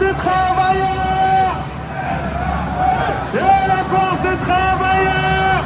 des travailleurs. Et la force des travailleurs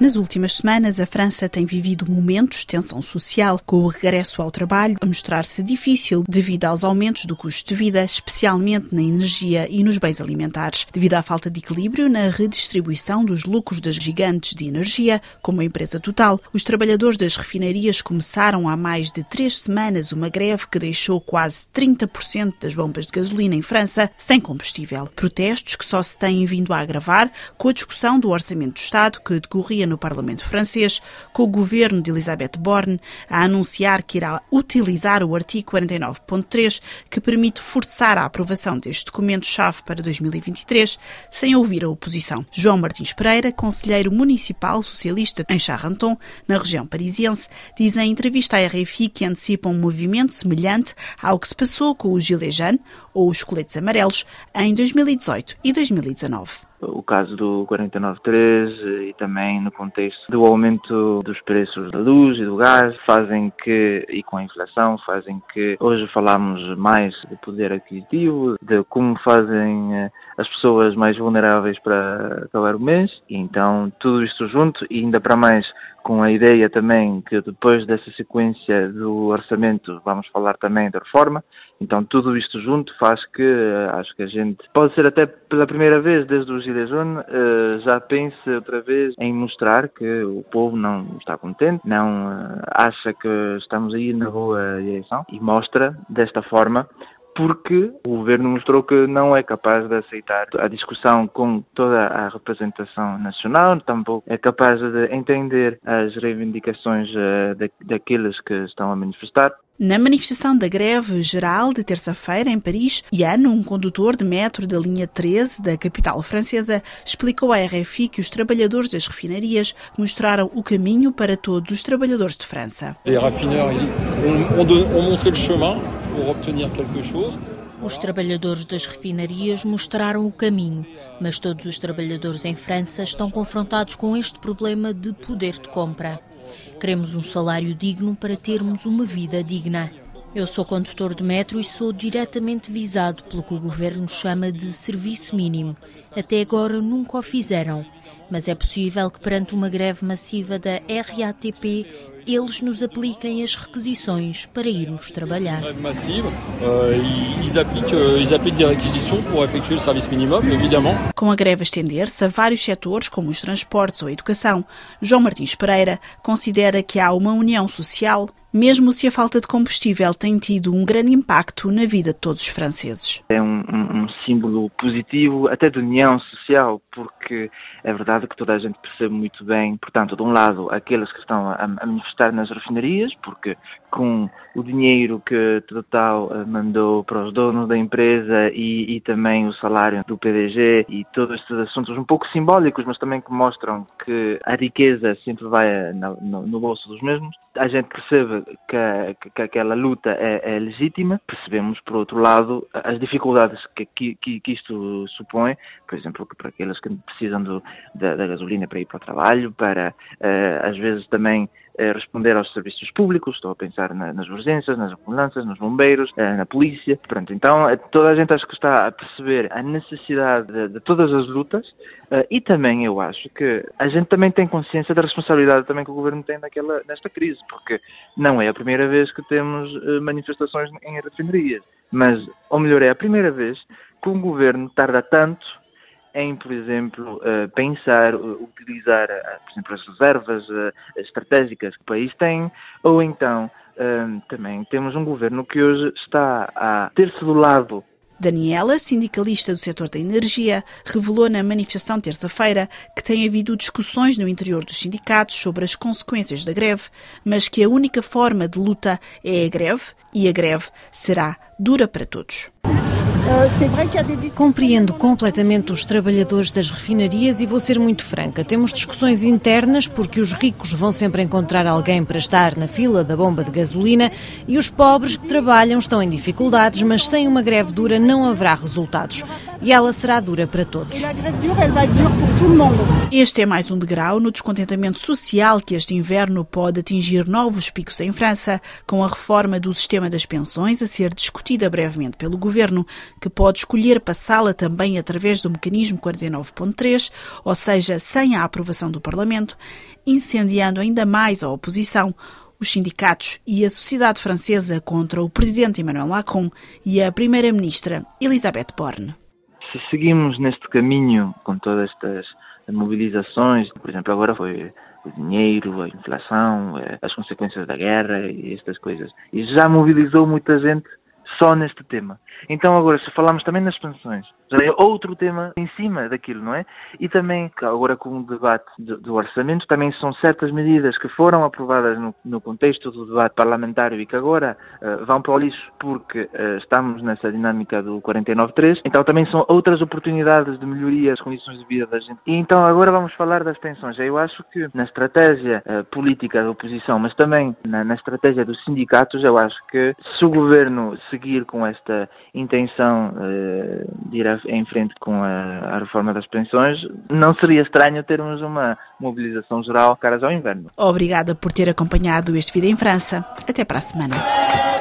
Nas últimas semanas, a França tem vivido momentos de tensão social, com o regresso ao trabalho a mostrar-se difícil devido aos aumentos do custo de vida, especialmente na energia e nos bens alimentares, devido à falta de equilíbrio na redistribuição dos lucros das gigantes de energia, como a empresa Total. Os trabalhadores das refinarias começaram há mais de três semanas uma greve que deixou quase 30% das bombas de gasolina em França sem combustível. Protestos que só se têm vindo a agravar com a discussão do orçamento do Estado que decorria no Parlamento francês, com o governo de Elisabeth Borne a anunciar que irá utilizar o artigo 49.3, que permite forçar a aprovação deste documento-chave para 2023, sem ouvir a oposição. João Martins Pereira, conselheiro municipal socialista em Charenton, na região parisiense, diz em entrevista à RFI que antecipa um movimento semelhante ao que se passou com o Gilets Jaunes, ou os coletes amarelos, em 2018 e 2019 o caso do 49.3 e também no contexto do aumento dos preços da luz e do gás fazem que, e com a inflação, fazem que hoje falamos mais de poder aquisitivo, de como fazem eh, as pessoas mais vulneráveis para acabar o mês, e então tudo isto junto e ainda para mais com a ideia também que depois dessa sequência do orçamento vamos falar também da reforma. Então tudo isto junto faz que eh, acho que a gente pode ser até pela primeira vez desde o Gilets eh, já pense outra vez em mostrar que o povo não está contente, não eh, acha que estamos aí na boa direção e mostra desta forma porque o governo mostrou que não é capaz de aceitar a discussão com toda a representação nacional, tampouco é capaz de entender as reivindicações uh, daqueles que estão a manifestar. Na manifestação da greve geral de terça-feira em Paris, Yann, um condutor de metro da linha 13 da capital francesa, explicou à RFI que os trabalhadores das refinarias mostraram o caminho para todos os trabalhadores de França. Les raffineurs ont, ont, ont montré le chemin Os trabalhadores das refinarias mostraram o caminho, mas todos os trabalhadores em França estão confrontados com este problema de poder de compra. Queremos um salário digno para termos uma vida digna. Eu sou condutor de metro e sou diretamente visado pelo que o governo chama de serviço mínimo. Até agora nunca o fizeram mas é possível que perante uma greve massiva da RATP eles nos apliquem as requisições para irmos trabalhar. Massiva, eles aplicam, eles aplicam des requisições para efetuar o serviço mínimo, evidentemente. Com a greve estender-se a vários setores, como os transportes ou a educação, João Martins Pereira considera que há uma união social mesmo se a falta de combustível tem tido um grande impacto na vida de todos os franceses. É um, um, um símbolo positivo, até de união social, porque é verdade que toda a gente percebe muito bem, portanto, de um lado, aqueles que estão a, a manifestar nas refinarias, porque com o dinheiro que Total eh, mandou para os donos da empresa e, e também o salário do PDG e todos estes assuntos um pouco simbólicos, mas também que mostram que a riqueza sempre vai no, no, no bolso dos mesmos, a gente percebe que, que aquela luta é, é, legítima, percebemos, por outro lado, as dificuldades que, que, que isto supõe, por exemplo, para aqueles que precisam do, da, da, gasolina para ir para o trabalho, para, uh, às vezes, também responder aos serviços públicos, estou a pensar na, nas urgências, nas ambulâncias, nos bombeiros, uh, na polícia. Pronto, então, toda a gente acho que está a perceber a necessidade de, todas as lutas e também eu acho que a gente também tem consciência da responsabilidade também que o governo tem naquela, nesta crise, porque não é a primeira vez que temos manifestações em refinarias, mas, ou melhor, é a primeira vez que um governo tarda tanto em, por exemplo, uh, pensar, uh, utilizar, uh, por exemplo, as reservas estratégicas que o país tem, ou então também temos um governo que hoje está a ter-se do lado Daniela, sindicalista do setor da energia, revelou na manifestação terça-feira que tem havido discussões no interior dos sindicatos sobre as consequências da greve, mas que a única forma de luta é a greve e a greve será dura para todos. Compreendo completamente os trabalhadores das refinarias e vou ser muito franca. Temos discussões internas porque os ricos vão sempre encontrar alguém para estar na fila da bomba de gasolina e os pobres que trabalham estão em dificuldades, mas sem uma greve dura não haverá resultados. E ela será dura para todos. Este é mais um degrau no descontentamento social que este inverno pode atingir novos picos em França, com a reforma do sistema das pensões a ser discutida brevemente pelo governo, que pode escolher passá-la também através do mecanismo 49.3, ou seja, sem a aprovação do Parlamento, incendiando ainda mais a oposição os sindicatos e a sociedade francesa contra o presidente Emmanuel Macron e a primeira-ministra Elisabeth Borne. Se seguimos neste caminho com todas estas mobilizações, por exemplo, agora foi o dinheiro, a inflação, eh, as consequências da guerra e estas coisas, e já mobilizou muita gente só neste tema. Então agora, se falamos também nas pensões, já é outro tema em cima daquilo, não é? E também, agora com o debate do orçamento, também são certas medidas que foram aprovadas no, no contexto do debate parlamentar e que agora uh, vão para o lixo porque uh, estamos nessa dinâmica do 49.3. Então também são outras oportunidades de melhoria das condições de vida da gente. E então agora vamos falar das pensões. Eu acho que na estratégia uh, política da oposição, mas também na, na estratégia dos sindicatos, eu acho que se o governo seguir com esta intenção de ir em frente com a, a, reforma das pensões, não seria estranho termos uma mobilização geral caras ao inverno. Obrigada por ter acompanhado este vídeo em França. Até para a semana.